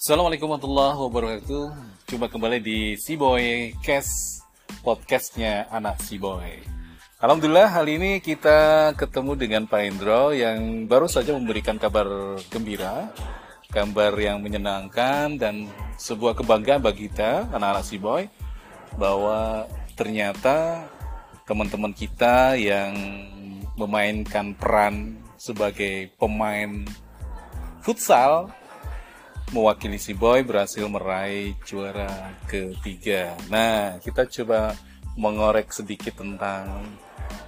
Assalamualaikum warahmatullahi wabarakatuh. Coba kembali di Boy Cast podcastnya anak Boy. Alhamdulillah hari ini kita ketemu dengan Pak Indro yang baru saja memberikan kabar gembira, kabar yang menyenangkan dan sebuah kebanggaan bagi kita anak-anak Boy bahwa ternyata teman-teman kita yang memainkan peran sebagai pemain futsal mewakili si Boy berhasil meraih juara ketiga. Nah, kita coba mengorek sedikit tentang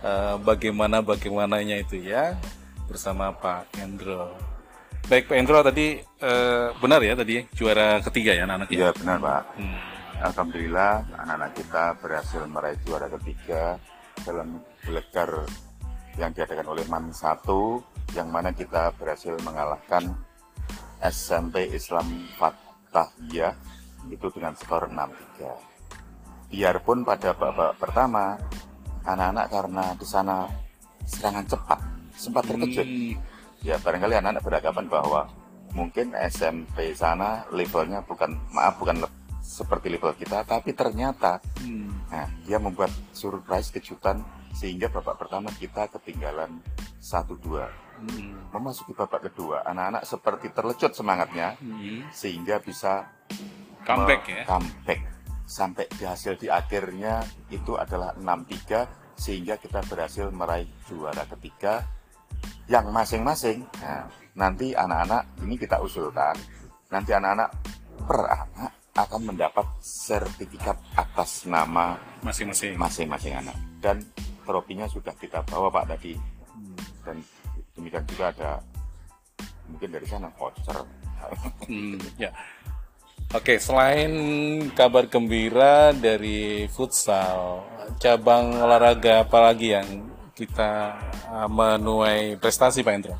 uh, bagaimana bagaimananya itu ya bersama Pak Endro. Baik Pak Endro tadi uh, benar ya tadi juara ketiga ya anak-anak ya? Iya benar Pak. Hmm. Alhamdulillah anak-anak kita berhasil meraih juara ketiga dalam gelegar yang diadakan oleh MAN 1 yang mana kita berhasil mengalahkan SMP Islam Fatahiyah itu dengan skor 6-3. Biarpun pada babak pertama anak-anak karena di sana serangan cepat sempat terkejut. Hmm. Ya barangkali anak-anak beranggapan bahwa mungkin SMP sana levelnya bukan maaf bukan seperti level kita, tapi ternyata hmm. nah, dia membuat surprise kejutan sehingga babak pertama kita ketinggalan satu dua hmm. memasuki babak kedua anak-anak seperti terlecut semangatnya hmm. sehingga bisa comeback ya. comeback. Sampai di hasil di akhirnya itu adalah 6-3 sehingga kita berhasil meraih juara ketiga yang masing-masing. Nah, nanti anak-anak ini kita usulkan nanti anak-anak per anak akan mendapat sertifikat atas nama masing-masing. masing-masing anak. Dan tropinya sudah kita bawa Pak tadi demikian juga ada mungkin dari sana voucher. Hmm, ya. Oke, selain kabar gembira dari futsal, cabang olahraga apa lagi yang kita uh, menuai prestasi Pak Indra?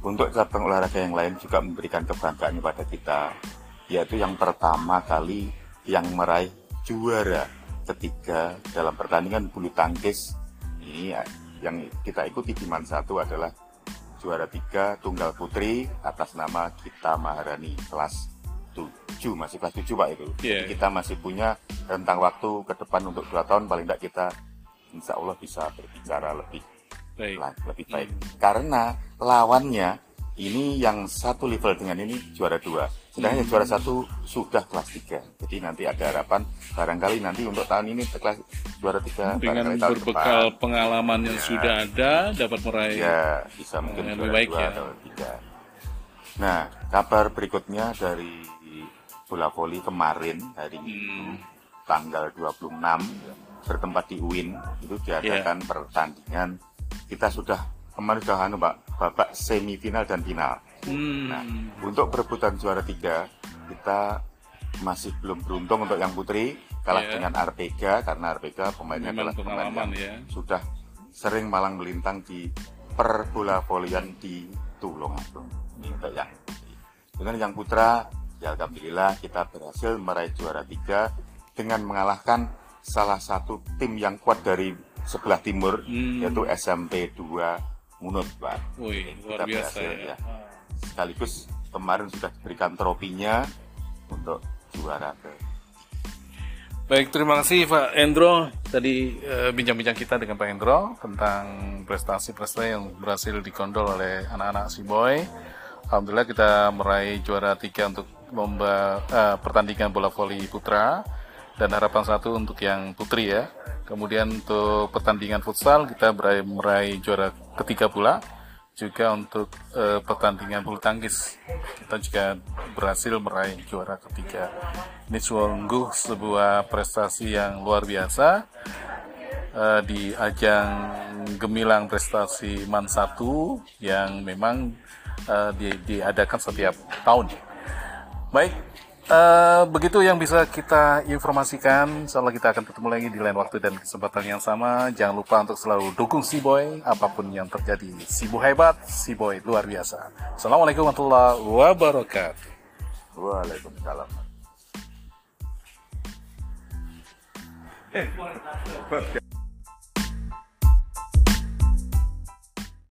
Untuk cabang olahraga yang lain juga memberikan kebanggaan kepada kita, yaitu yang pertama kali yang meraih juara ketiga dalam pertandingan bulu tangkis. Ini yang kita ikuti di Man satu adalah juara tiga tunggal putri atas nama Kita Maharani kelas 7 masih kelas 7 pak itu yeah. kita masih punya rentang waktu ke depan untuk dua tahun paling tidak kita insya Allah bisa berbicara lebih baik. lebih baik hmm. karena lawannya ini yang satu level dengan ini juara dua sedangkan yang juara satu sudah kelas tiga jadi nanti ada harapan barangkali nanti untuk tahun ini kelas juara tiga dengan berbekal depan. pengalaman yang ya. sudah ada dapat meraih ya bisa mungkin lebih baik ya atau tiga nah kabar berikutnya dari bola voli kemarin hari hmm. tanggal 26 bertempat di UIN itu diadakan yeah. pertandingan kita sudah kemarin sudah anu Pak babak semifinal dan final Hmm. Nah, untuk perebutan juara tiga kita masih belum beruntung untuk yang putri kalah yeah. dengan Arpega karena Arpega pemainnya adalah pemain yang ya. sudah sering malang melintang di perbola volian di. Ini yang putri. Dengan yang putra, ya alhamdulillah kita berhasil meraih juara tiga dengan mengalahkan salah satu tim yang kuat dari sebelah timur hmm. yaitu SMP 2 Munut, Pak. Wih, luar biasa berhasil, ya. ya sekaligus kemarin sudah diberikan tropinya untuk juara ke Baik, terima kasih Pak Endro. Tadi eh, bincang-bincang kita dengan Pak Endro tentang prestasi-prestasi yang berhasil dikondol oleh anak-anak si boy. Alhamdulillah kita meraih juara tiga untuk lomba uh, pertandingan bola voli putra dan harapan satu untuk yang putri ya. Kemudian untuk pertandingan futsal kita meraih, meraih juara ketiga pula juga untuk uh, pertandingan bulu tangkis. Kita juga berhasil meraih juara ketiga. Ini sungguh sebuah prestasi yang luar biasa uh, di ajang gemilang prestasi MAN 1 yang memang uh, di, diadakan setiap tahun. Baik Uh, begitu yang bisa kita informasikan. Insyaallah kita akan ketemu lagi di lain waktu dan kesempatan yang sama. Jangan lupa untuk selalu dukung si boy apa pun yang terjadi. Si boy hebat, si boy luar biasa. Assalamualaikum warahmatullahi wabarakatuh. Waalaikumsalam. Eh,